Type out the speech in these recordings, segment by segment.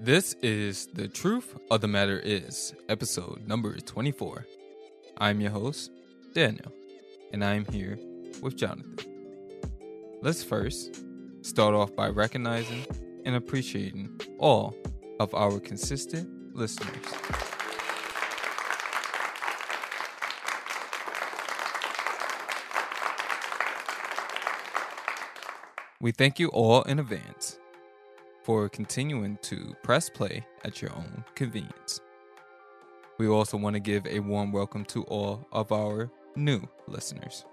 This is The Truth of the Matter Is, episode number 24. I'm your host, Daniel, and I'm here with Jonathan. Let's first start off by recognizing and appreciating all of our consistent listeners. We thank you all in advance for continuing to press play at your own convenience. We also want to give a warm welcome to all of our new listeners.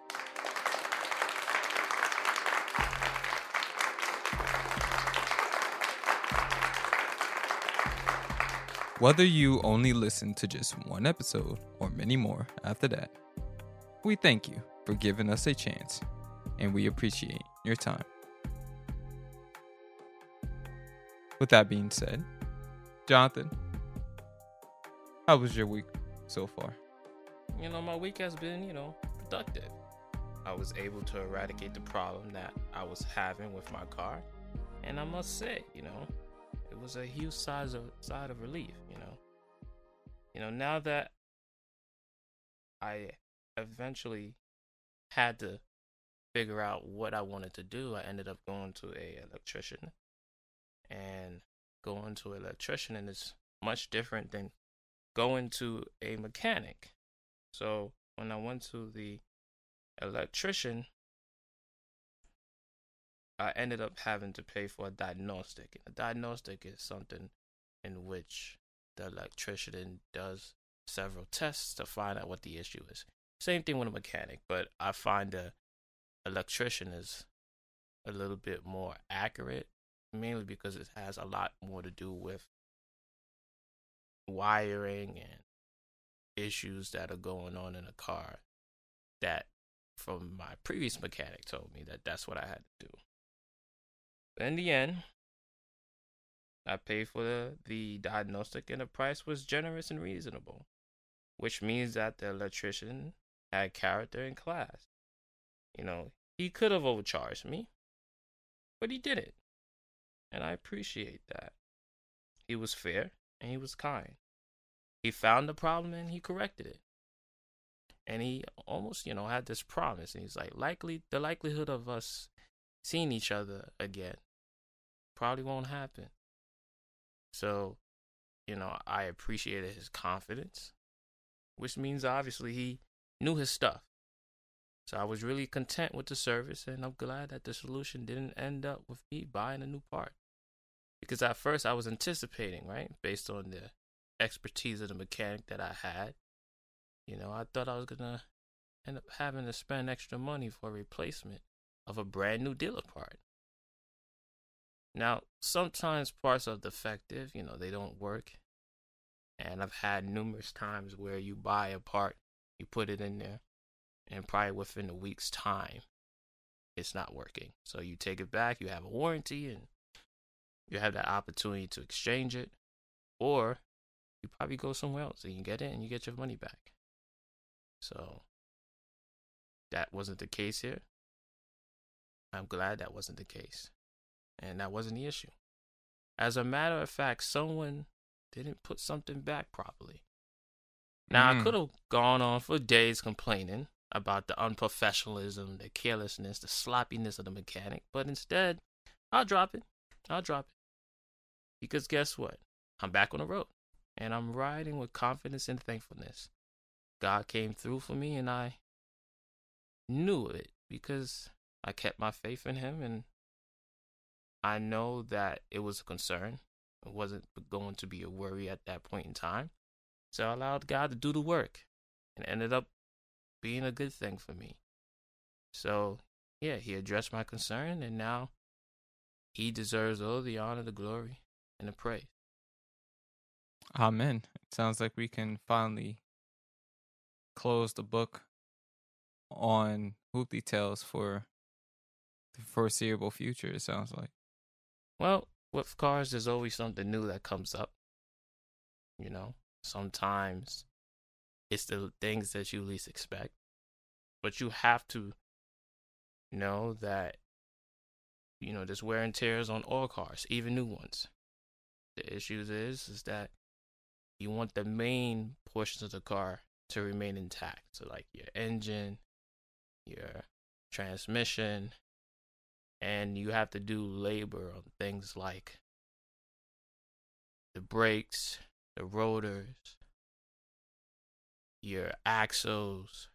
Whether you only listen to just one episode or many more after that, we thank you for giving us a chance and we appreciate your time. With that being said, Jonathan, how was your week so far? You know, my week has been, you know, productive. I was able to eradicate the problem that I was having with my car. And I must say, you know, it was a huge size of side of relief, you know. You know, now that I eventually had to figure out what I wanted to do, I ended up going to a electrician. And going to an electrician and it's much different than going to a mechanic. So when I went to the electrician, I ended up having to pay for a diagnostic. And A diagnostic is something in which the electrician does several tests to find out what the issue is. Same thing with a mechanic, but I find the electrician is a little bit more accurate, mainly because it has a lot more to do with wiring and issues that are going on in a car that from my previous mechanic told me that that's what I had to do. In the end, I paid for the, the diagnostic and the price was generous and reasonable, which means that the electrician had character and class. You know, he could have overcharged me, but he didn't. And I appreciate that. He was fair and he was kind. He found the problem and he corrected it. And he almost, you know, had this promise. And he's like, likely, the likelihood of us seeing each other again probably won't happen. So, you know, I appreciated his confidence, which means obviously he knew his stuff. So I was really content with the service, and I'm glad that the solution didn't end up with me buying a new part. Because at first I was anticipating, right, based on the expertise of the mechanic that I had, you know, I thought I was gonna end up having to spend extra money for a replacement of a brand new dealer part. Now, sometimes parts are defective, you know, they don't work. And I've had numerous times where you buy a part, you put it in there, and probably within a week's time, it's not working. So you take it back, you have a warranty, and you have that opportunity to exchange it, or you probably go somewhere else and you get it and you get your money back. So that wasn't the case here. I'm glad that wasn't the case. And that wasn't the issue. As a matter of fact, someone didn't put something back properly. Now, Mm. I could have gone on for days complaining about the unprofessionalism, the carelessness, the sloppiness of the mechanic, but instead, I'll drop it. I'll drop it. Because guess what? I'm back on the road and I'm riding with confidence and thankfulness. God came through for me and I knew it because I kept my faith in Him and I know that it was a concern. It wasn't going to be a worry at that point in time. So I allowed God to do the work and ended up being a good thing for me. So, yeah, He addressed my concern and now He deserves all the honor, the glory, and a praise. Amen. It sounds like we can finally close the book on hoop details for the foreseeable future, it sounds like. Well, with cars, there's always something new that comes up. You know, sometimes it's the things that you least expect, but you have to know that, you know, there's wear and tears on all cars, even new ones. The issues is is that you want the main portions of the car to remain intact. So like your engine, your transmission, and you have to do labor on things like the brakes, the rotors, your axles,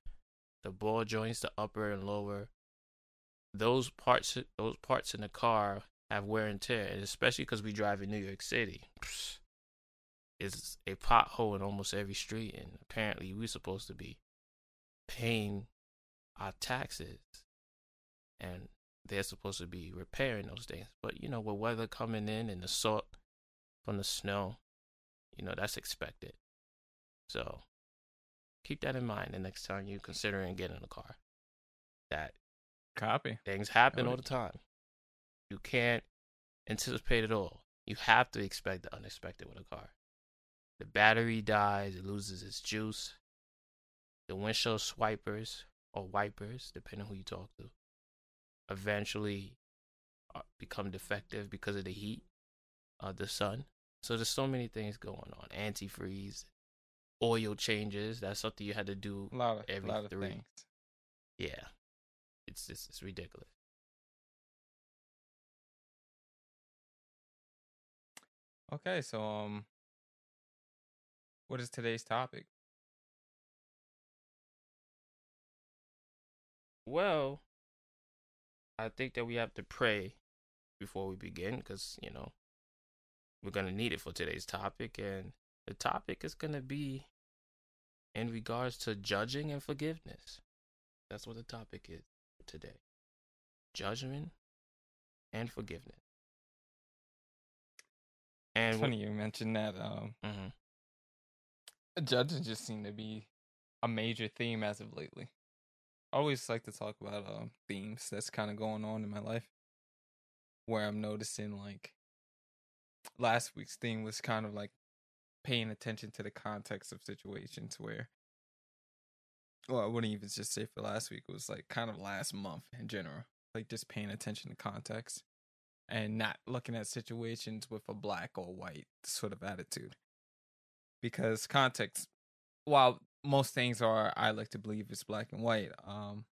the ball joints, the upper and lower. Those parts, those parts in the car have wear and tear, and especially because we drive in New York City. It's a pothole in almost every street, and apparently we're supposed to be paying our taxes, and they're supposed to be repairing those things. But you know, with weather coming in and the salt from the snow, you know that's expected. So keep that in mind the next time you're considering getting a car. That copy things happen all the time. You can't anticipate it all. You have to expect the unexpected with a car. The battery dies, it loses its juice. The windshield swipers or wipers, depending who you talk to, eventually uh, become defective because of the heat of the sun. So there's so many things going on. Antifreeze, oil changes. That's something you had to do a lot of, every lot of three. things. Yeah, it's it's, it's ridiculous. Okay, so um, what is today's topic? Well, I think that we have to pray before we begin because, you know, we're going to need it for today's topic. And the topic is going to be in regards to judging and forgiveness. That's what the topic is today judgment and forgiveness. And funny you mentioned that. Um, hmm judging just seem to be a major theme as of lately. I always like to talk about um themes that's kind of going on in my life, where I'm noticing like last week's theme was kind of like paying attention to the context of situations where. Well, I wouldn't even just say for last week. It was like kind of last month in general, like just paying attention to context and not looking at situations with a black or white sort of attitude. Because context while most things are i like to believe is black and white um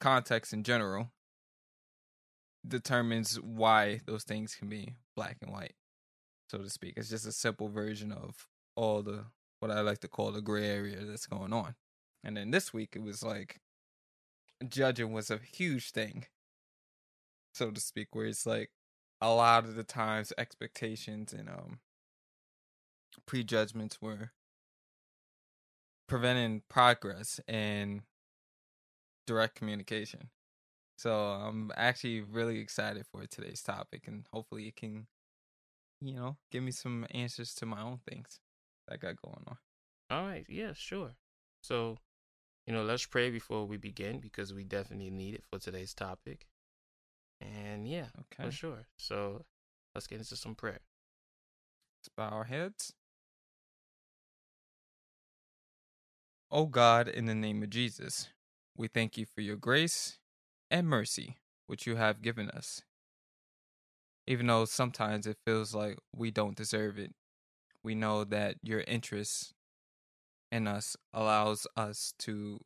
context in general determines why those things can be black and white so to speak. It's just a simple version of all the what i like to call the gray area that's going on. And then this week it was like judging was a huge thing so to speak where it's like a lot of the times expectations and um prejudgments were preventing progress and direct communication. So I'm actually really excited for today's topic and hopefully it can, you know, give me some answers to my own things that got going on. All right. Yeah, sure. So, you know, let's pray before we begin because we definitely need it for today's topic. And yeah, Okay. for sure. So let's get into some prayer. Let's bow our heads. O God, in the name of Jesus, we thank you for your grace and mercy which you have given us. Even though sometimes it feels like we don't deserve it, we know that your interest in us allows us to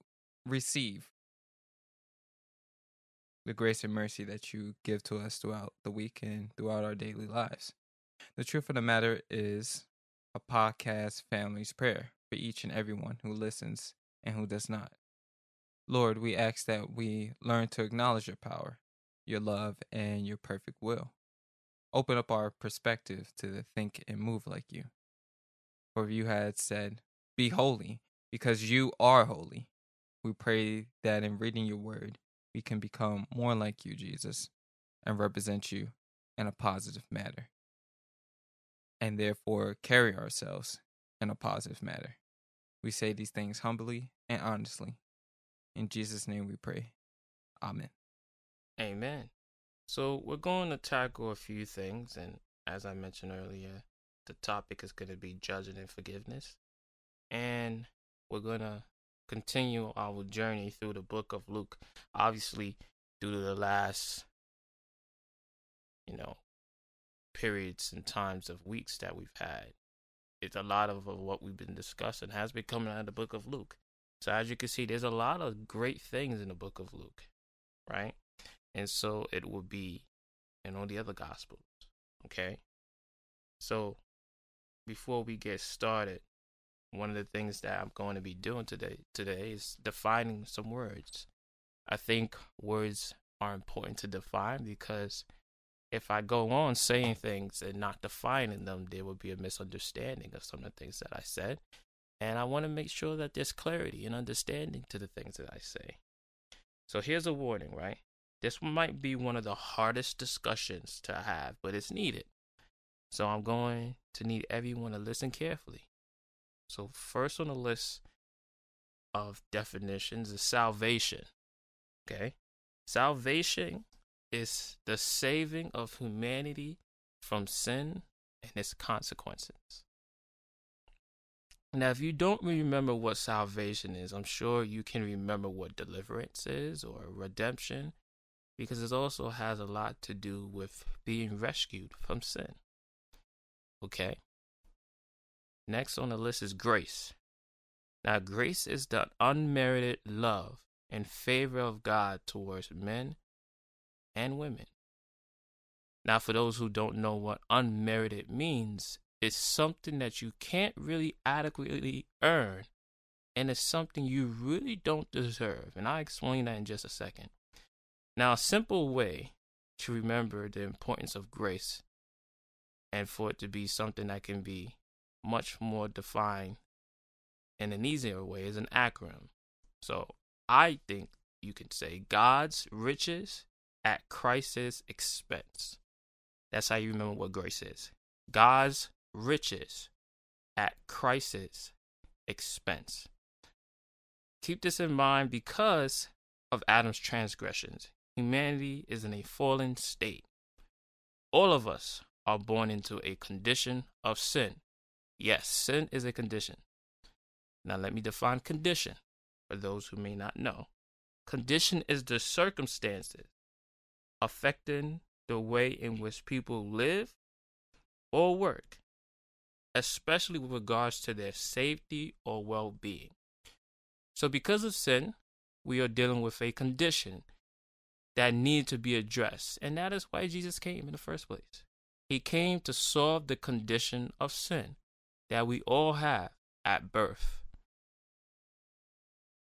receive the grace and mercy that you give to us throughout the week and throughout our daily lives. The truth of the matter is a podcast family's prayer for each and everyone who listens and who does not. Lord, we ask that we learn to acknowledge your power, your love, and your perfect will. Open up our perspective to think and move like you. For you had said, Be holy, because you are holy. We pray that in reading your word, we can become more like you, Jesus, and represent you in a positive manner and therefore carry ourselves in a positive manner. We say these things humbly and honestly. In Jesus' name we pray. Amen. Amen. So we're going to tackle a few things, and as I mentioned earlier, the topic is going to be judging and forgiveness, and we're going to continue our journey through the book of Luke. Obviously, due to the last, you know, periods and times of weeks that we've had. It's a lot of, of what we've been discussing has been coming out of the book of Luke. So as you can see, there's a lot of great things in the book of Luke, right? And so it will be in all the other gospels. Okay. So before we get started, one of the things that I'm going to be doing today today is defining some words. I think words are important to define because if I go on saying things and not defining them, there will be a misunderstanding of some of the things that I said. And I want to make sure that there's clarity and understanding to the things that I say. So here's a warning, right? This might be one of the hardest discussions to have, but it's needed. So I'm going to need everyone to listen carefully. So, first on the list of definitions is salvation. Okay? Salvation is the saving of humanity from sin and its consequences. Now, if you don't remember what salvation is, I'm sure you can remember what deliverance is or redemption, because it also has a lot to do with being rescued from sin. Okay? Next on the list is grace. Now, grace is the unmerited love and favor of God towards men and women. Now, for those who don't know what unmerited means, it's something that you can't really adequately earn, and it's something you really don't deserve. And I'll explain that in just a second. Now, a simple way to remember the importance of grace and for it to be something that can be much more defined in an easier way is an acronym. So I think you could say God's riches at Christ's expense. That's how you remember what grace is. God's riches at Christ's expense. Keep this in mind because of Adam's transgressions. Humanity is in a fallen state. All of us are born into a condition of sin. Yes, sin is a condition. Now, let me define condition for those who may not know. Condition is the circumstances affecting the way in which people live or work, especially with regards to their safety or well being. So, because of sin, we are dealing with a condition that needs to be addressed, and that is why Jesus came in the first place. He came to solve the condition of sin that we all have at birth.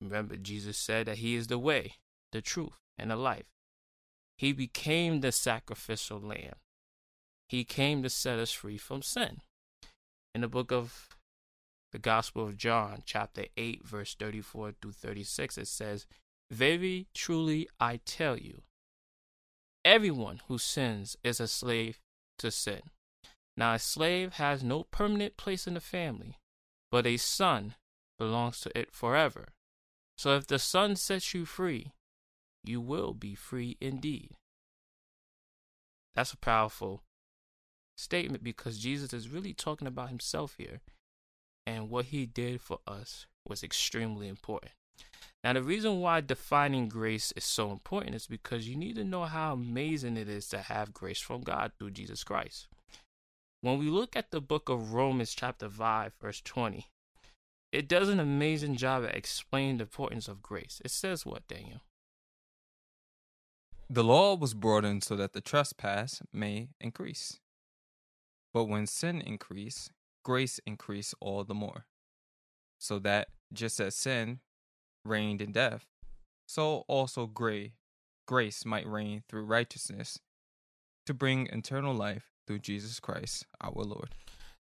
Remember, Jesus said that He is the way, the truth, and the life. He became the sacrificial lamb. He came to set us free from sin. In the book of the Gospel of John, chapter 8, verse 34 through 36, it says, Very truly I tell you, everyone who sins is a slave to sin. Now, a slave has no permanent place in the family, but a son belongs to it forever. So if the son sets you free, you will be free indeed. That's a powerful statement because Jesus is really talking about himself here, and what he did for us was extremely important. Now, the reason why defining grace is so important is because you need to know how amazing it is to have grace from God through Jesus Christ. When we look at the book of Romans, chapter 5, verse 20, it does an amazing job at explaining the importance of grace. It says what, Daniel? The law was brought in so that the trespass may increase. But when sin increased, grace increased all the more. So that just as sin reigned in death, so also gray, grace might reign through righteousness to bring eternal life through Jesus Christ our Lord.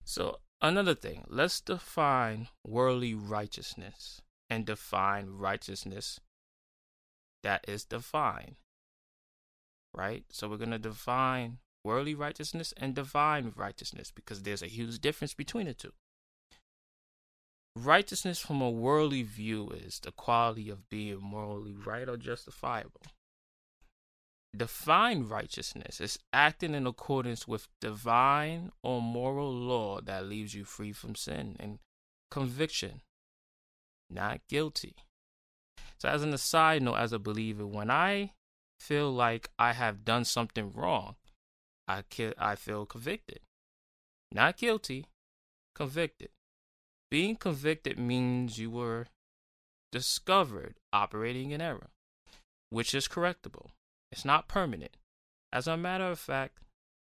So, another thing, let's define worldly righteousness and define righteousness that is defined. Right? So, we're going to define worldly righteousness and divine righteousness because there's a huge difference between the two. Righteousness from a worldly view is the quality of being morally right or justifiable. Divine righteousness is acting in accordance with divine or moral law that leaves you free from sin and conviction, not guilty. So, as an aside note, as a believer, when I feel like I have done something wrong, I I feel convicted. Not guilty, convicted. Being convicted means you were discovered operating in error, which is correctable. It's not permanent. As a matter of fact,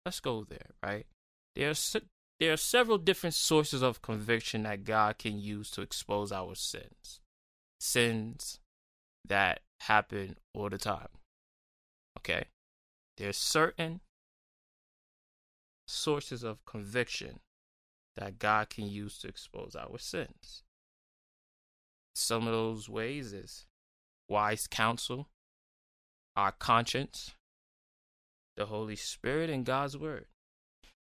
let's go there, right? There are, there are several different sources of conviction that God can use to expose our sins. Sins that happen all the time. Okay? There's certain sources of conviction that God can use to expose our sins. Some of those ways is wise counsel, our conscience, the Holy Spirit, and God's Word.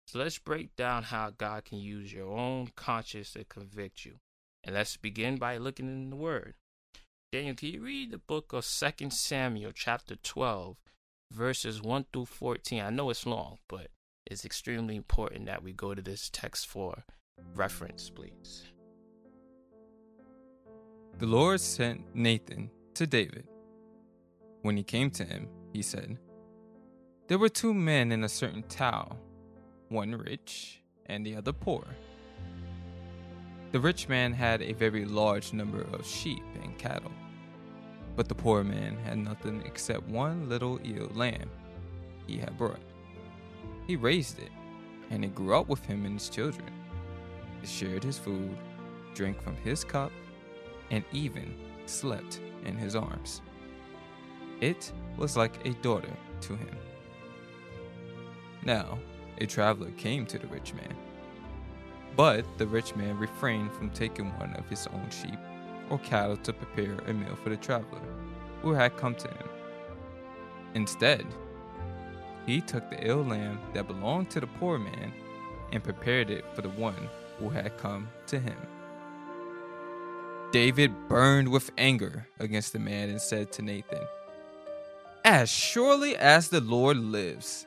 So let's break down how God can use your own conscience to convict you. And let's begin by looking in the Word. Daniel, can you read the book of Second Samuel, chapter 12, verses 1 through 14? I know it's long, but it's extremely important that we go to this text for reference, please. The Lord sent Nathan to David. When he came to him, he said, There were two men in a certain town, one rich and the other poor. The rich man had a very large number of sheep and cattle, but the poor man had nothing except one little ewe lamb he had brought. He raised it, and it grew up with him and his children. It shared his food, drank from his cup, and even slept in his arms. It was like a daughter to him. Now, a traveler came to the rich man but the rich man refrained from taking one of his own sheep or cattle to prepare a meal for the traveler who had come to him. Instead, he took the ill lamb that belonged to the poor man and prepared it for the one who had come to him. David burned with anger against the man and said to Nathan, As surely as the Lord lives,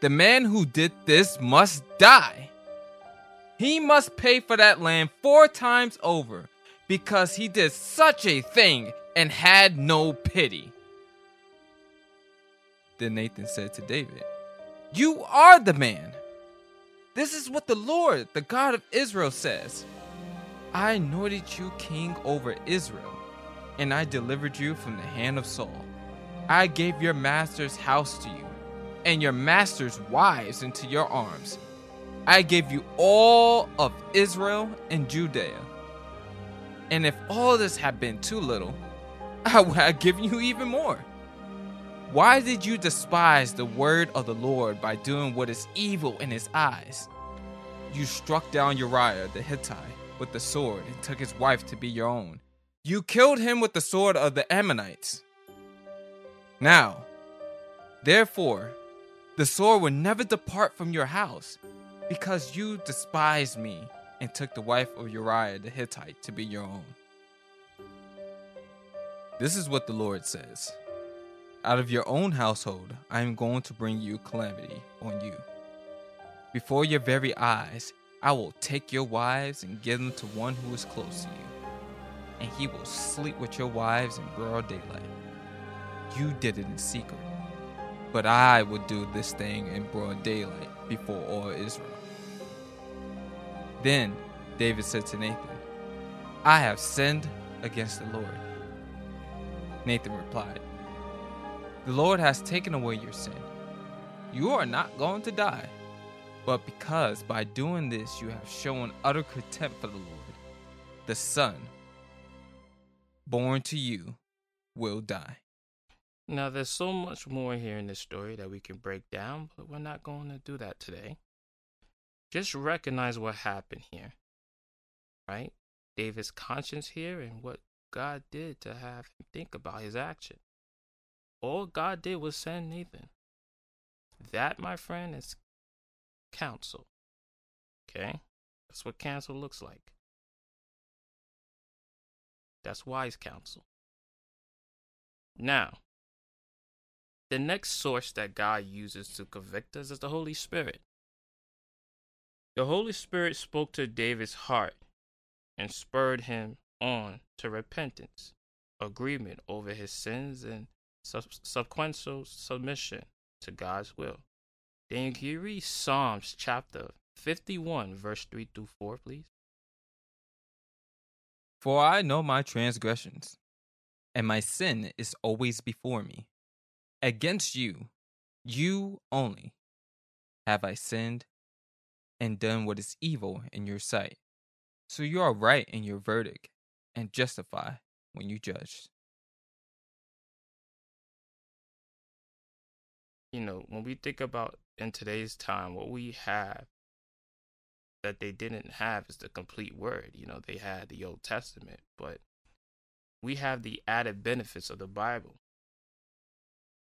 the man who did this must die. He must pay for that land four times over because he did such a thing and had no pity. Then Nathan said to David, You are the man. This is what the Lord, the God of Israel, says I anointed you king over Israel, and I delivered you from the hand of Saul. I gave your master's house to you, and your master's wives into your arms I gave you all of Israel and Judea. And if all this had been too little, I would have given you even more. Why did you despise the word of the Lord by doing what is evil in his eyes? You struck down Uriah the Hittite with the sword and took his wife to be your own. You killed him with the sword of the Ammonites. Now, therefore, the sword will never depart from your house because you despised me and took the wife of Uriah the Hittite to be your own. This is what the Lord says Out of your own household, I am going to bring you calamity on you. Before your very eyes, I will take your wives and give them to one who is close to you, and he will sleep with your wives in broad daylight. You did it in secret, but I will do this thing in broad daylight before all Israel. Then David said to Nathan, I have sinned against the Lord. Nathan replied, The Lord has taken away your sin. You are not going to die. But because by doing this you have shown utter contempt for the Lord, the Son, born to you, will die. Now, there's so much more here in this story that we can break down, but we're not going to do that today. Just recognize what happened here, right? David's conscience here and what God did to have him think about his action. All God did was send Nathan. That, my friend, is counsel. Okay? That's what counsel looks like. That's wise counsel. Now, the next source that God uses to convict us is the Holy Spirit. The Holy Spirit spoke to David's heart and spurred him on to repentance, agreement over his sins, and sub- subsequent submission to God's will. Then can you read Psalms chapter 51, verse 3 through 4, please? For I know my transgressions, and my sin is always before me. Against you, you only, have I sinned and done what is evil in your sight. So you are right in your verdict and justify when you judge. You know, when we think about in today's time, what we have that they didn't have is the complete word. You know, they had the Old Testament, but we have the added benefits of the Bible,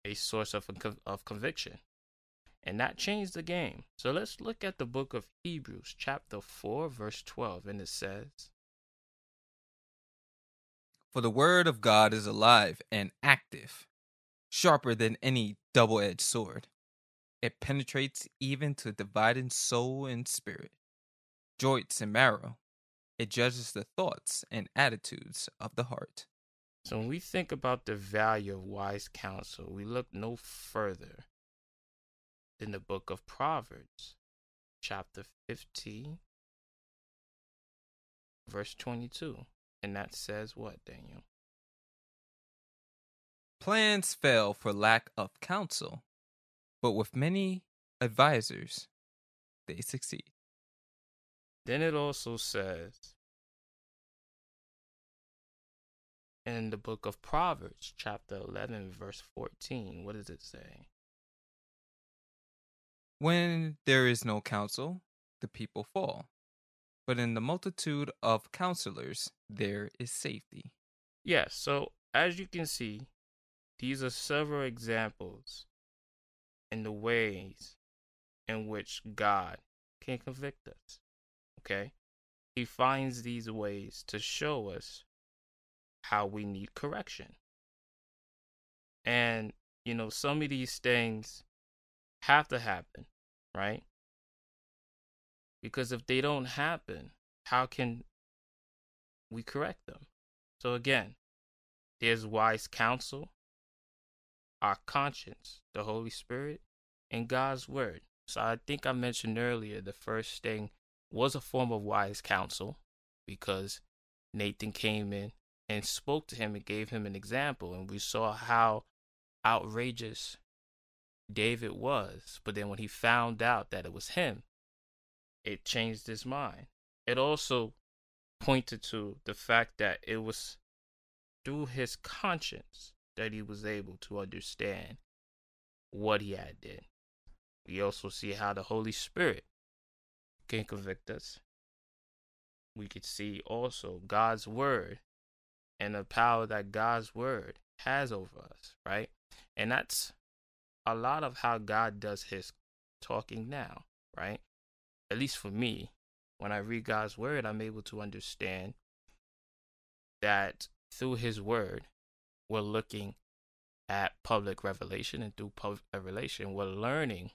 a source of, of conviction. And that changed the game. So let's look at the book of Hebrews, chapter 4, verse 12. And it says, For the word of God is alive and active, sharper than any double edged sword. It penetrates even to dividing soul and spirit, joints and marrow. It judges the thoughts and attitudes of the heart. So when we think about the value of wise counsel, we look no further than the book of Proverbs, chapter 15, verse 22. And that says what, Daniel? Plans fail for lack of counsel, but with many advisors, they succeed. Then it also says in the book of Proverbs, chapter 11, verse 14, what does it say? When there is no counsel, the people fall. But in the multitude of counselors, there is safety. Yes, so as you can see, these are several examples in the ways in which God can convict us. Okay? He finds these ways to show us how we need correction. And, you know, some of these things have to happen, right? Because if they don't happen, how can we correct them? So again, there's wise counsel, our conscience, the Holy Spirit, and God's Word. So I think I mentioned earlier the first thing was a form of wise counsel because Nathan came in and spoke to him and gave him an example. And we saw how outrageous David was. But then when he found out that it was him, it changed his mind. It also pointed to the fact that it was through his conscience that he was able to understand what he had did. We also see how the Holy Spirit can convict us. We could see also God's word and the power that God's word has over us, right? And that's a lot of how God does his talking now, right? At least for me, when I read God's word, I'm able to understand that through his word, we're looking at public revelation, and through public uh, revelation, we're learning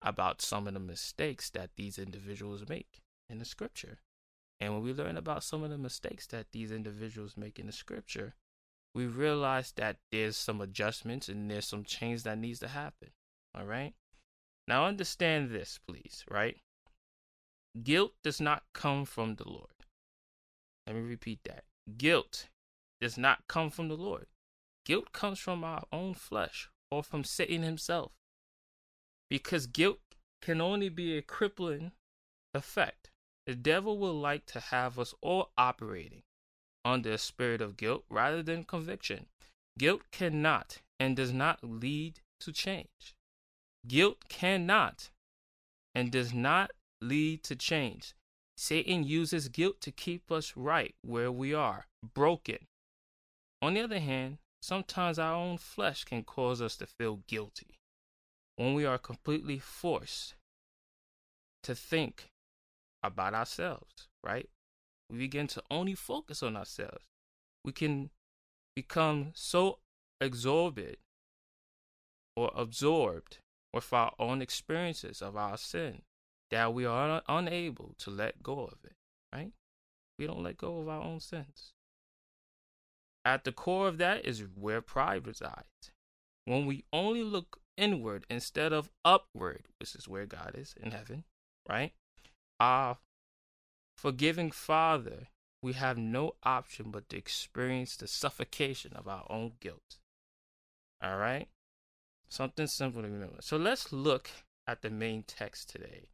about some of the mistakes that these individuals make in the scripture. And when we learn about some of the mistakes that these individuals make in the scripture, we realize that there's some adjustments and there's some change that needs to happen. All right. Now, understand this, please, right? Guilt does not come from the Lord. Let me repeat that. Guilt does not come from the Lord. Guilt comes from our own flesh or from Satan himself. Because guilt can only be a crippling effect. The devil will like to have us all operating under a spirit of guilt rather than conviction. Guilt cannot and does not lead to change. Guilt cannot and does not lead to change. Satan uses guilt to keep us right where we are, broken. On the other hand, sometimes our own flesh can cause us to feel guilty when we are completely forced to think about ourselves, right? We begin to only focus on ourselves. We can become so absorbed or absorbed with our own experiences of our sin that we are un- unable to let go of it, right? We don't let go of our own sins. At the core of that is where pride resides. When we only look inward instead of upward, which is where God is in heaven, right? Our forgiving Father, we have no option but to experience the suffocation of our own guilt. All right? Something simple to remember. So let's look at the main text today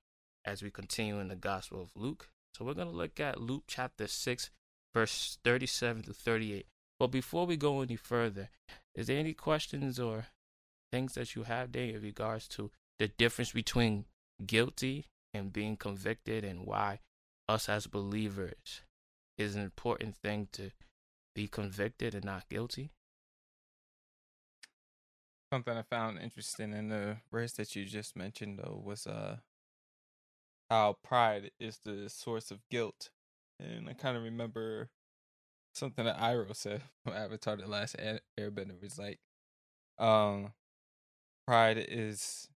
as we continue in the Gospel of Luke. So we're going to look at Luke chapter 6, verse 37 to 38. But before we go any further, is there any questions or things that you have there in regards to the difference between guilty and being convicted and why us as believers is an important thing to be convicted and not guilty? Something I found interesting in the verse that you just mentioned though was uh how pride is the source of guilt. And I kind of remember something that Iroh said from Avatar the Last Airbender was like um pride is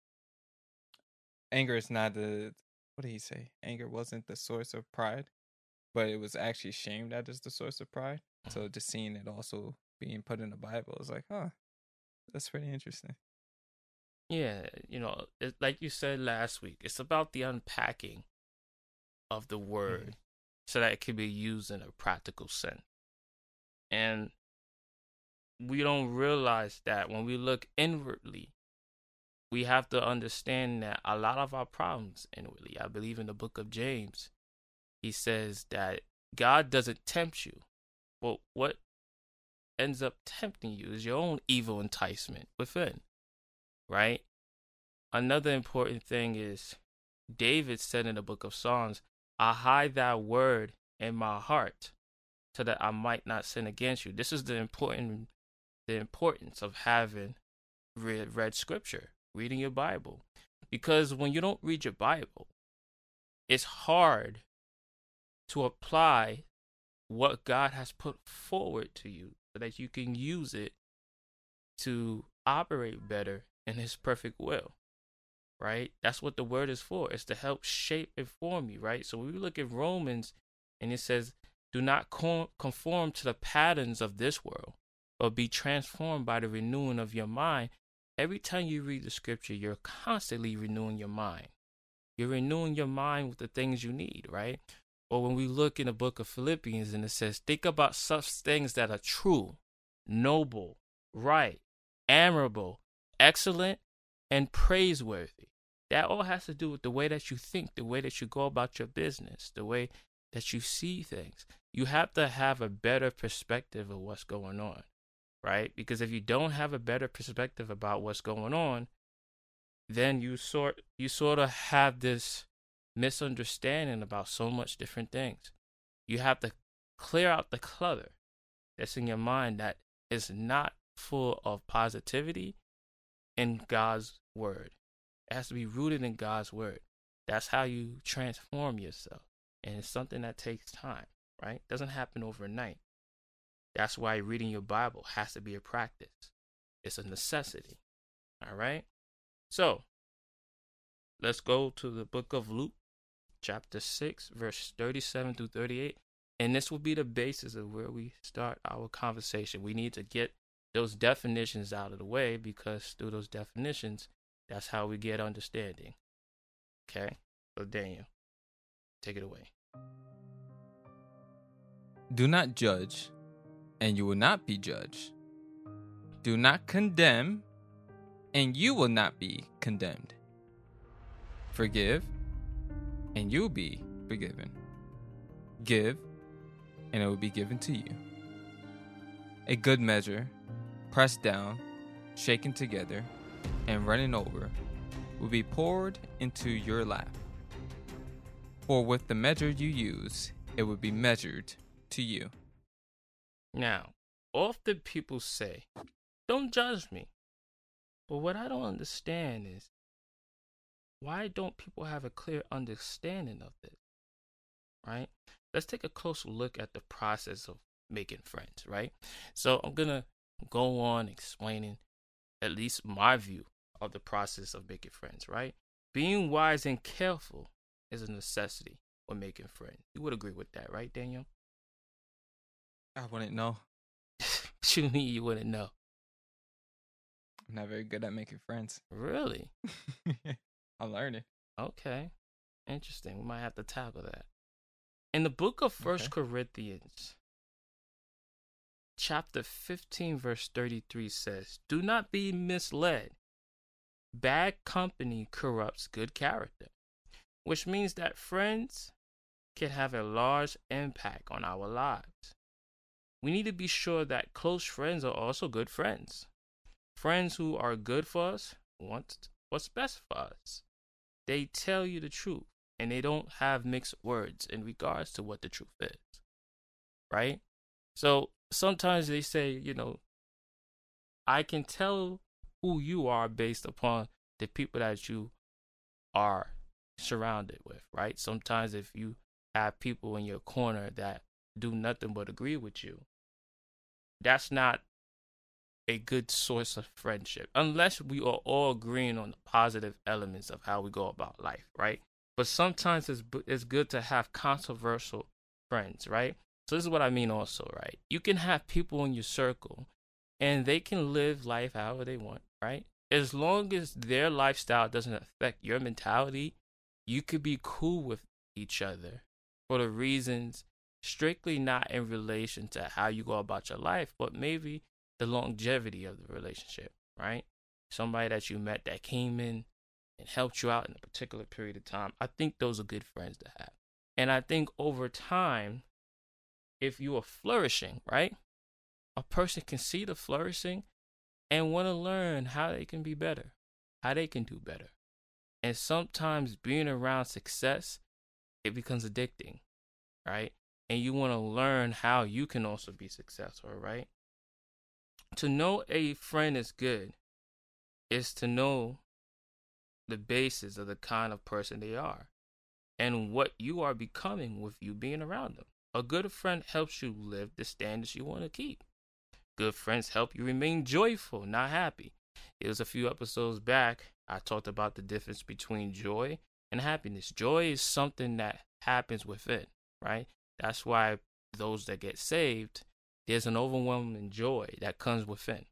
anger is not the what did he say? Anger wasn't the source of pride, but it was actually shame that is the source of pride. So just seeing it also being put in the Bible is like, huh, that's pretty interesting. Yeah, you know, it, like you said last week, it's about the unpacking of the word mm-hmm. so that it can be used in a practical sense. And we don't realize that when we look inwardly, we have to understand that a lot of our problems inwardly, I believe in the book of James, he says that God doesn't tempt you. Well, what ends up tempting you is your own evil enticement within, right? Another important thing is David said in the book of Psalms, I hide thy word in my heart so that I might not sin against you. This is the important the importance of having read, read scripture, reading your Bible. Because when you don't read your Bible, it's hard to apply what God has put forward to you so that you can use it to operate better in His perfect will. Right? That's what the word is for. It's to help shape and form you, right? So when we look at Romans and it says, do not conform to the patterns of this world, but be transformed by the renewing of your mind. Every time you read the scripture, you're constantly renewing your mind. You're renewing your mind with the things you need, right? Or when we look in the book of Philippians and it says, think about such things that are true, noble, right, admirable, excellent, and praiseworthy. That all has to do with the way that you think, the way that you go about your business, the way that you see things. You have to have a better perspective of what's going on, right? Because if you don't have a better perspective about what's going on, then you sort you sort of have this misunderstanding about so much different things. You have to clear out the clutter that's in your mind that is not full of positivity in God's word. It has to be rooted in God's word. That's how you transform yourself. And it's something that takes time, right? It doesn't happen overnight. That's why reading your Bible has to be a practice. It's a necessity. All right? So, let's go to the book of Luke, chapter 6, verse 37 through 38. And this will be the basis of where we start our conversation. We need to get those definitions out of the way because through those definitions, that's how we get understanding. Okay? So, Daniel, take it away. Do not judge, and you will not be judged. Do not condemn, and you will not be condemned. Forgive, and you'll be forgiven. Give, and it will be given to you. A good measure, pressed down, shaken together, and running over, will be poured into your lap. For with the measure you use, it will be measured to you. Now, often people say, Don't judge me. But what I don't understand is why don't people have a clear understanding of this? Right? Let's take a closer look at the process of making friends, right? So I'm going to go on explaining at least my view of the process of making friends, right? Being wise and careful is a necessity when making friends. You would agree with that, right, Daniel? I wouldn't know. what you mean you wouldn't know? I'm not very good at making friends. Really? I'm learning. Okay. Interesting. We might have to tackle that. In the book of First Okay. Corinthians, chapter 15, verse 33 says, Do not be misled. Bad company corrupts good character, which means that friends can have a large impact on our lives. We need to be sure that close friends are also good friends. Friends who are good for us want what's best for us. They tell you the truth and they don't have mixed words in regards to what the truth is. Right? So sometimes they say, you know, I can tell who you are based upon the people that you are surrounded with, right? Sometimes if you have people in your corner that do nothing but agree with you, that's not a good source of friendship unless we are all agreeing on the positive elements of how we go about life, right? But sometimes it's it's good to have controversial friends, right? So this is what I mean also, right? You can have people in your circle and they can live life however they want, right? As long as their lifestyle doesn't affect your mentality, you could be cool with each other for the reasons strictly not in relation to how you go about your life, but maybe the longevity of the relationship, right? Somebody that you met that came in and helped you out in a particular period of time. I think those are good friends to have. And I think over time, if you are flourishing, right? A person can see the flourishing and want to learn how they can be better, how they can do better. And sometimes being around success, it becomes addicting, right? And you want to learn how you can also be successful, right? To know a friend is good is to know the basis of the kind of person they are and what you are becoming with you being around them. A good friend helps you live the standards you want to keep. Good friends help you remain joyful, not happy. It was a few episodes back, I talked about the difference between joy and happiness. Joy is something that happens within, right? That's why those that get saved, there's an overwhelming joy that comes within.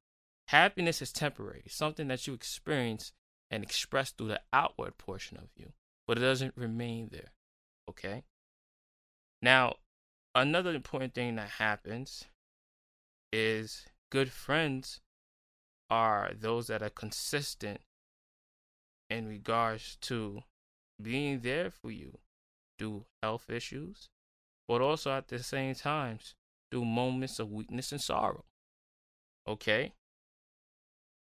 Happiness is temporary, something that you experience and express through the outward portion of you, but it doesn't remain there. Okay? Now, another important thing that happens is good friends are those that are consistent in regards to being there for you through health issues, but also at the same times through moments of weakness and sorrow. Okay?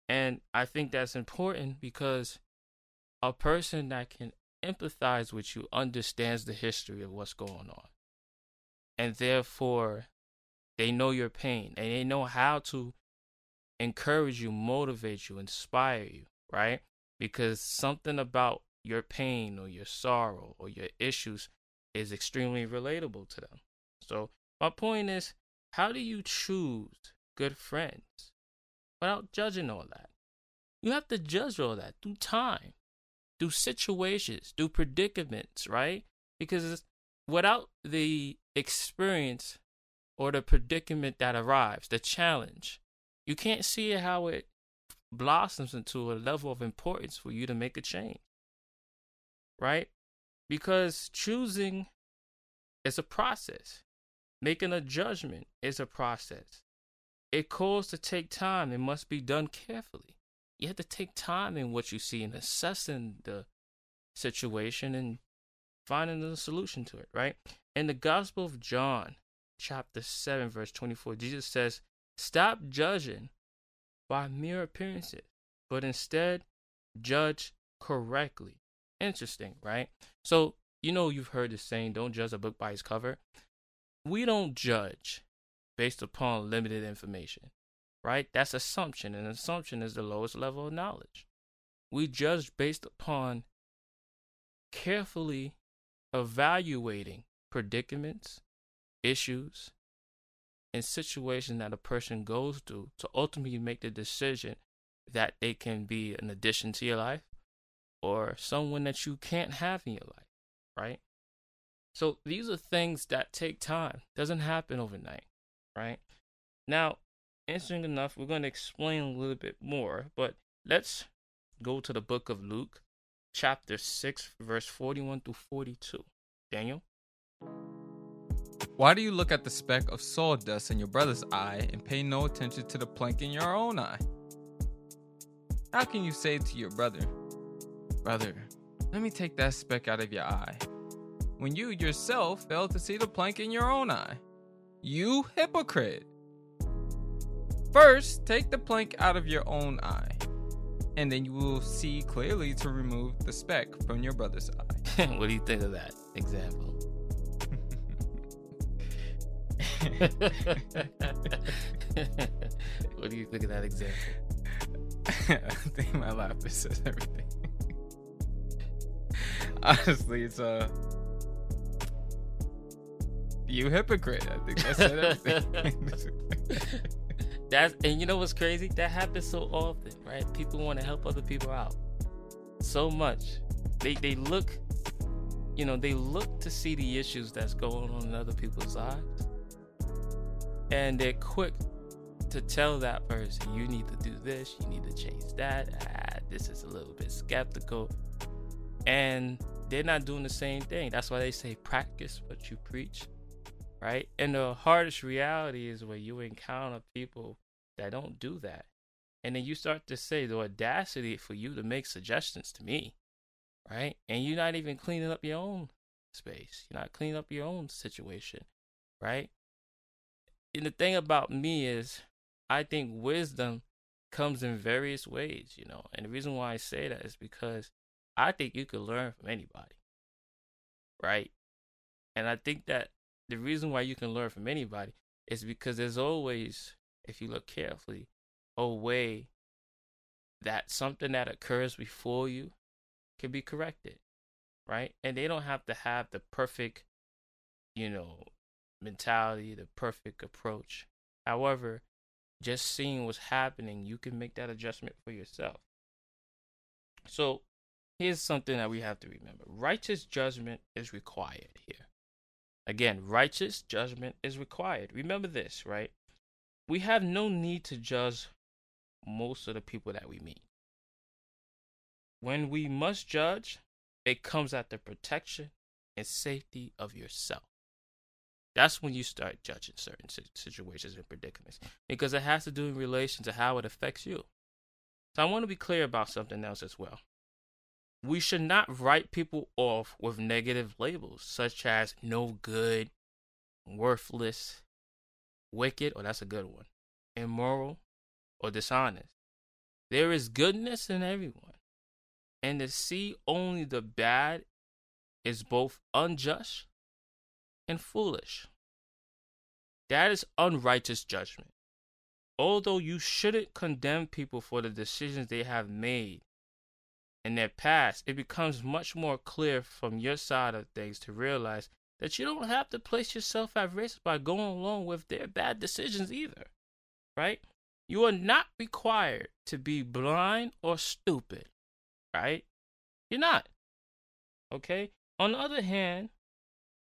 And I think that's important because a person that can empathize with you understands the history of what's going on. And therefore, they know your pain and they know how to encourage you, motivate you, inspire you, right? Because something about your pain or your sorrow or your issues is extremely relatable to them. So, my point is, how do you choose good friends without judging all that? You have to judge all that through time, through situations, through predicaments, right? Because without the experience or the predicament that arrives, the challenge, you can't see how it blossoms into a level of importance for you to make a change. Right? Because choosing is a process. Making a judgment is a process. It calls to take time. It must be done carefully. You have to take time in what you see and assessing the situation and finding the solution to it, right? In the Gospel of John, chapter 7, verse 24, Jesus says, Stop judging by mere appearances, but instead judge correctly. Interesting, right? So, you know, you've heard the saying, don't judge a book by its cover. We don't judge based upon limited information, right? That's assumption, and assumption is the lowest level of knowledge. We judge based upon carefully evaluating predicaments, issues, and situations that a person goes through to ultimately make the decision that they can be an addition to your life or someone that you can't have in your life, right? So these are things that take time. Doesn't happen overnight, right? Now, interesting enough, we're going to explain a little bit more, but let's go to the book of Luke, chapter 6, verse 41 through 42. Daniel? Why do you look at the speck of sawdust in your brother's eye and pay no attention to the plank in your own eye? How can you say to your brother, Brother, let me take that speck out of your eye, when you yourself fail to see the plank in your own eye? You hypocrite! First, take the plank out of your own eye, and then you will see clearly to remove the speck from your brother's eye. what do you think of that example? what do you think of that example? I think my laughter says everything. Honestly, it's a uh, you hypocrite. I think that said everything. That's and you know what's crazy? That happens so often, right? People want to help other people out so much. They they look, you know, they look to see the issues that's going on in other people's lives, and they're quick to tell that person, "You need to do this. You need to change that. Ah, this is a little bit skeptical," and they're not doing the same thing. That's why they say practice what you preach right? And the hardest reality is when you encounter people that don't do that. And then you start to say the audacity for you to make suggestions to me, right? And you're not even cleaning up your own space. You're not cleaning up your own situation, right? And the thing about me is, I think wisdom comes in various ways, you know. And the reason why I say that is because I think you can learn from anybody, right? And I think that the reason why you can learn from anybody is because there's always if you look carefully, a way that something that occurs before you can be corrected, right? And they don't have to have the perfect, you know, mentality, the perfect approach. However, just seeing what's happening, you can make that adjustment for yourself. So, here's something that we have to remember righteous judgment is required here. Again, righteous judgment is required. Remember this, right? we have no need to judge most of the people that we meet. When we must judge, it comes at the protection and safety of yourself. That's when you start judging certain situations and predicaments because it has to do in relation to how it affects you. So I want to be clear about something else as well. We should not write people off with negative labels such as no good, worthless, wicked, or oh, that's a good one, immoral, or dishonest. There is goodness in everyone, and to see only the bad is both unjust and foolish. That is unrighteous judgment. Although you shouldn't condemn people for the decisions they have made in their past, it becomes much more clear from your side of things to realize that you don't have to place yourself at risk by going along with their bad decisions either. Right? You are not required to be blind or stupid. Right? You're not. Okay? On the other hand,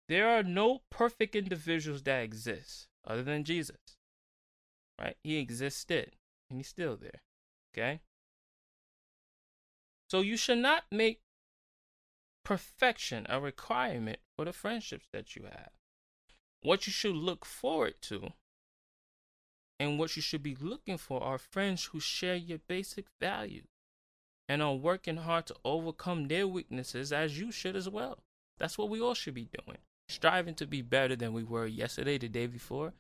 there are no perfect individuals that exist other than Jesus. Right? He existed and he's still there. Okay? So you should not make perfection a requirement for the friendships that you have. What you should look forward to and what you should be looking for are friends who share your basic values and are working hard to overcome their weaknesses as you should as well. That's what we all should be doing. Striving to be better than we were yesterday, the day before,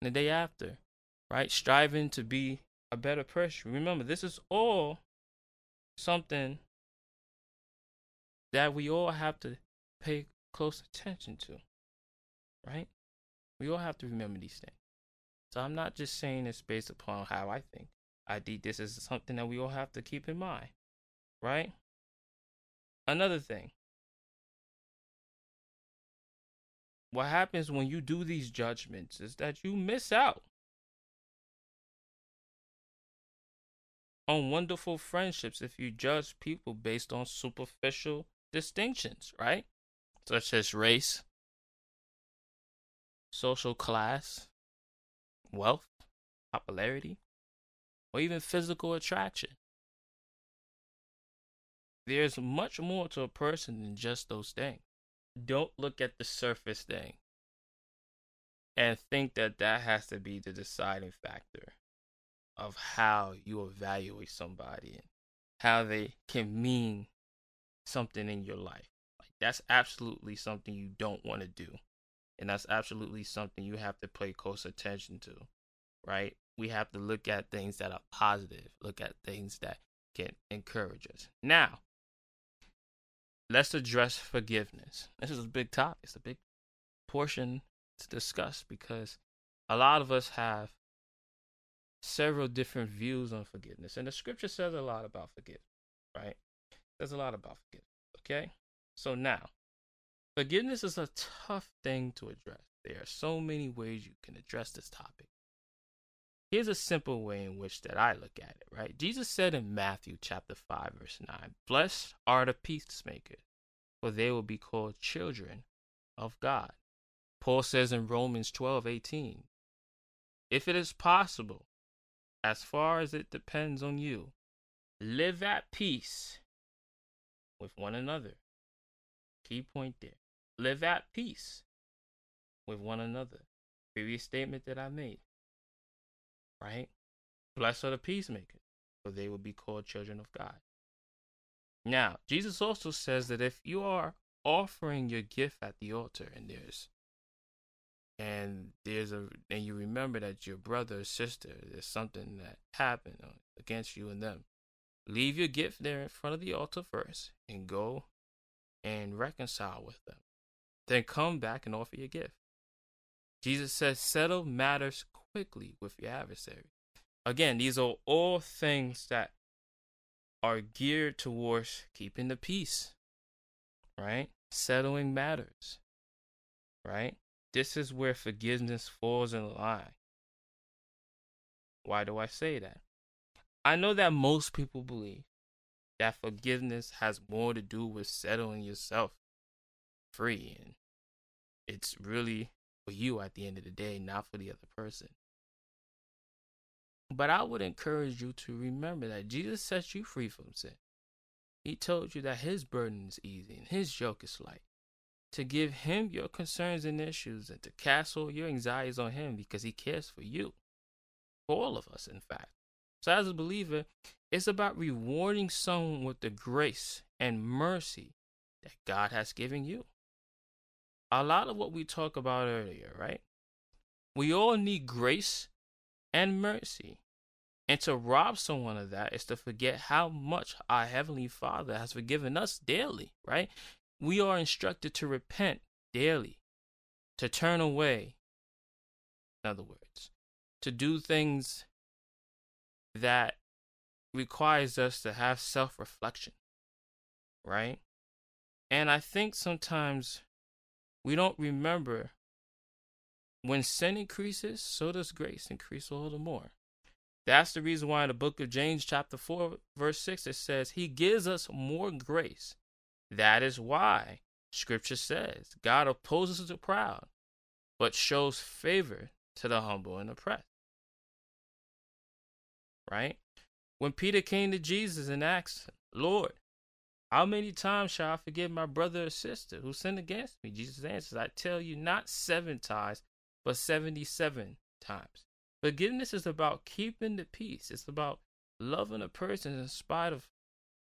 and the day after. Right? Striving to be a better person. Remember, this is all something that we all have to pay close attention to. Right? We all have to remember these things. So I'm not just saying this based upon how I think. I think this is something that we all have to keep in mind. Right? Another thing. What happens when you do these judgments is that you miss out on wonderful friendships if you judge people based on superficial distinctions, right? Such as race, social class, wealth, popularity, or even physical attraction. there's much more to a person than just those things. Don't look at the surface thing and think that that has to be the deciding factor of how you evaluate somebody and how they can mean something in your life. Like that's absolutely something you don't want to do. And that's absolutely something you have to pay close attention to, right? We have to look at things that are positive, look at things that can encourage us. Now, let's address forgiveness. This is a big topic. It's a big portion to discuss because a lot of us have several different views on forgiveness. And the scripture says a lot about forgiveness, right? There's a lot about forgiveness. Okay? So now, forgiveness is a tough thing to address. There are so many ways you can address this topic. Here's a simple way in which that I look at it, right? Jesus said in Matthew chapter 5 verse 9, "Blessed are the peacemakers, for they will be called children of God." Paul says in Romans 12:18, "If it is possible, as far as it depends on you, live at peace with one another." Key point there. Live at peace with one another. Previous statement that I made right? Blessed are the peacemakers, for they will be called children of God. Now, Jesus also says that if you are offering your gift at the altar and there's and there's a and you remember that your brother or sister there's something that happened uh, against you and them leave your gift there in front of the altar first and go and reconcile with them then come back and offer your gift jesus says settle matters quickly with your adversary. Again, these are all things that are geared towards keeping the peace, right? Settling matters, right? This is where forgiveness falls in line. Why do I say that? I know that most people believe that forgiveness has more to do with settling yourself free and it's really for you at the end of the day, not for the other person. But I would encourage you to remember that Jesus sets you free from sin. He told you that his burden is easy and his yoke is light. To give him your concerns and issues and to cast all your anxieties on him because he cares for you. For all of us, in fact. So, as a believer, it's about rewarding someone with the grace and mercy that God has given you. A lot of what we talked about earlier, right? We all need grace and mercy. And to rob someone of that is to forget how much our Heavenly Father has forgiven us daily, right? We are instructed to repent daily, to turn away, in other words, to do things that requires us to have self reflection, right? And I think sometimes we don't remember when sin increases, so does grace increase all the more. That's the reason why in the book of James, chapter 4, verse 6, it says, He gives us more grace. That is why scripture says, God opposes the proud, but shows favor to the humble and oppressed. Right? When Peter came to Jesus and asked, Lord, how many times shall I forgive my brother or sister who sinned against me? Jesus answers, I tell you, not seven times, but 77 times. Forgiveness is about keeping the peace. It's about loving a person in spite of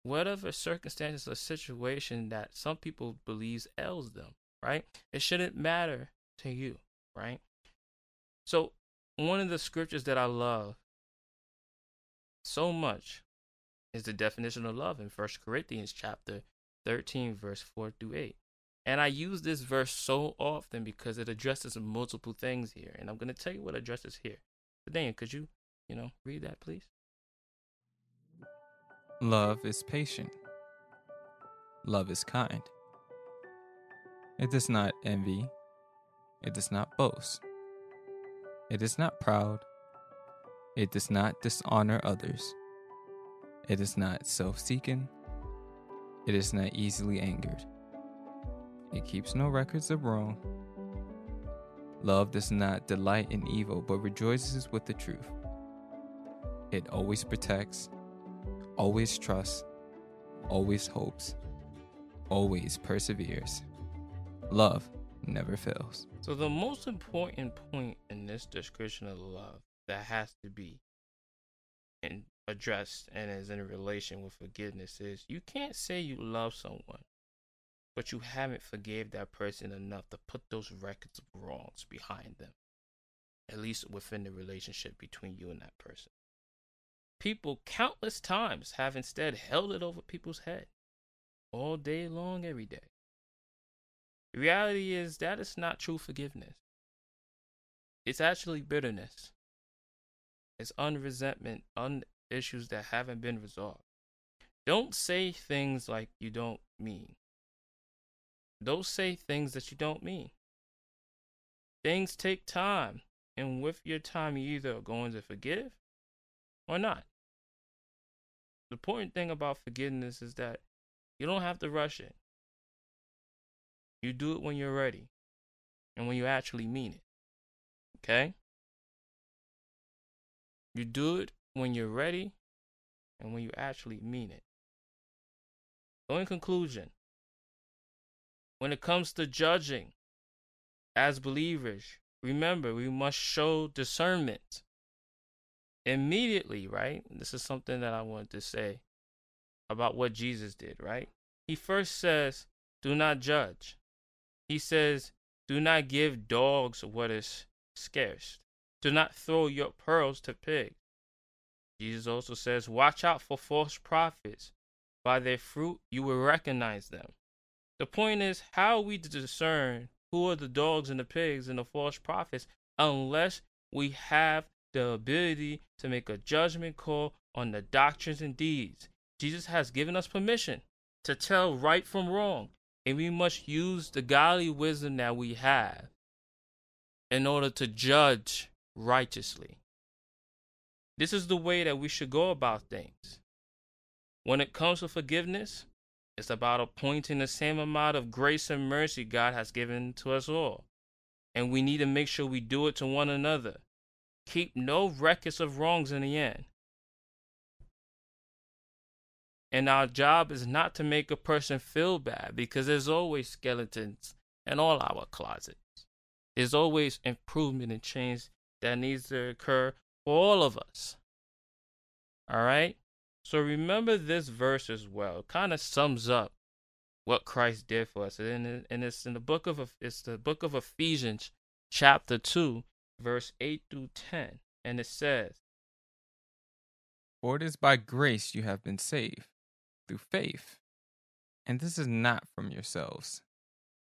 whatever circumstances or situation that some people believes ails them, right? It shouldn't matter to you, right? So one of the scriptures that I love so much is the definition of love in First Corinthians chapter 13, verse 4 through 8. And I use this verse so often because it addresses multiple things here. And I'm going to tell you what addresses here. But Dan, could you, you know, read that, please? Love is patient. Love is kind. It does not envy. It does not boast. It is not proud. It does not dishonor others. It is not self seeking. It is not easily angered. It keeps no records of wrong. Love does not delight in evil, but rejoices with the truth. It always protects, always trusts, always hopes, always perseveres. Love never fails. So, the most important point in this description of love that has to be in, addressed and is in relation with forgiveness is you can't say you love someone, but you haven't forgave that person enough to put those records of wrongs behind them, at least within the relationship between you and that person. People countless times have instead held it over people's head all day long, every day. The reality is that is not true forgiveness. It's actually bitterness. It's unresentment, un issues that haven't been resolved. Don't say things like you don't mean. Don't say things that you don't mean. Things take time, and with your time, you either are going to forgive or not. The important thing about forgiveness is that you don't have to rush it. You do it when you're ready and when you actually mean it. Okay? You do it when you're ready and when you actually mean it. So, in conclusion, when it comes to judging as believers, remember we must show discernment immediately, right? This is something that I wanted to say about what Jesus did, right? He first says, Do not judge. He says, Do not give dogs what is scarce. Do not throw your pearls to pigs. Jesus also says, Watch out for false prophets. By their fruit you will recognize them. The point is, how we discern who are the dogs and the pigs and the false prophets unless we have the ability to make a judgment call on the doctrines and deeds? Jesus has given us permission to tell right from wrong and we must use the godly wisdom that we have in order to judge righteously. This is the way that we should go about things. When it comes to forgiveness, it's about appointing the same amount of grace and mercy God has given to us all. And we need to make sure we do it to one another. Keep no records of wrongs in the end. And our job is not to make a person feel bad because there's always skeletons in all our closets. There's always improvement and change that needs to occur for all of us. All right? So remember this verse as well. It kind of sums up what Christ did for us. And, it's in the book of it's the book of Ephesians chapter 2 verse 8 through 10. And it says, For it is by grace you have been saved through faith. And this is not from yourselves,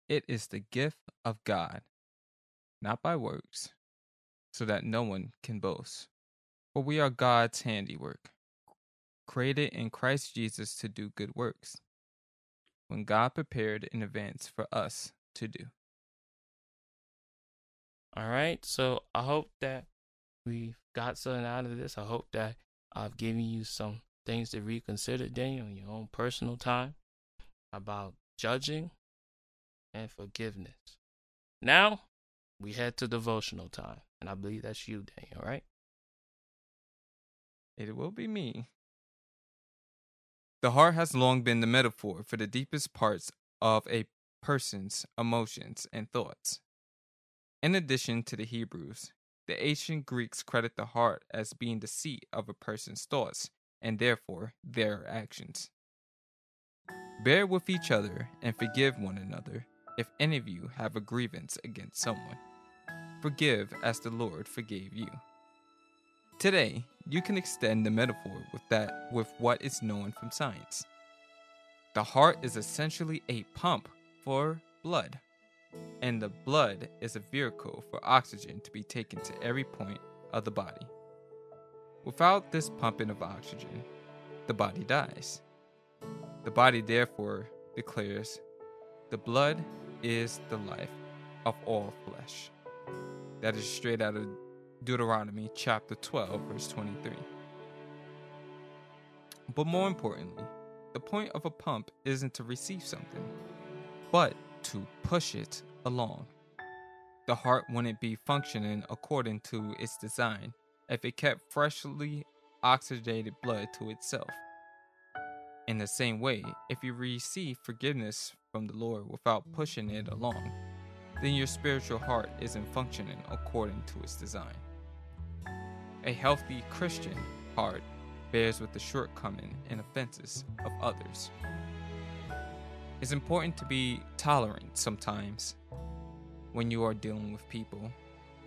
it is the gift of God, not by works, so that no one can boast. For we are God's handiwork, created in Christ Jesus to do good works, when God prepared in advance for us to do. All right, so I hope that we got something out of this. I hope that I've given you some things to reconsider, Daniel, in your own personal time about judging and forgiveness. Now, we head to devotional time, and I believe that's you, Daniel, right? It will be me. The heart has long been the metaphor for the deepest parts of a person's emotions and thoughts. In addition to the Hebrews, the ancient Greeks credit the heart as being the seat of a person's thoughts and therefore their actions. Bear with each other and forgive one another if any of you have a grievance against someone. Forgive as the Lord forgave you. Today, you can extend the metaphor with that with what is known from science. The heart is essentially a pump for blood, and the blood is a vehicle for oxygen to be taken to every point of the body. Without this pumping of oxygen, the body dies. The body therefore declares, The blood is the life of all flesh. That is straight out of Deuteronomy chapter 12, verse 23. But more importantly, the point of a pump isn't to receive something, but to push it along. The heart wouldn't be functioning according to its design if it kept freshly oxygenated blood to itself. In the same way, if you receive forgiveness from the Lord without pushing it along, then your spiritual heart isn't functioning according to its design. A healthy Christian heart bears with the shortcoming and offenses of others. It's important to be tolerant sometimes when you are dealing with people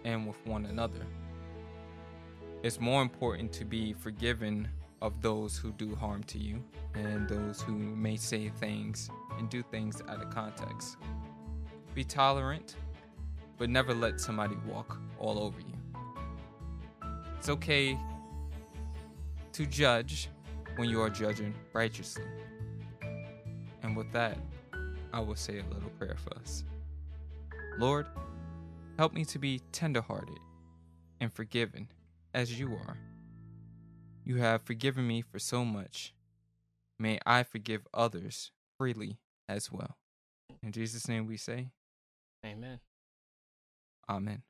and with one another. It's more important to be forgiven of those who do harm to you and those who may say things and do things out of context. Be tolerant, but never let somebody walk all over you. It's okay to judge when you are judging righteously. With that, I will say a little prayer for us. Lord, help me to be tenderhearted and forgiven as you are. You have forgiven me for so much. May I forgive others freely as well. In Jesus' name we say, Amen. Amen.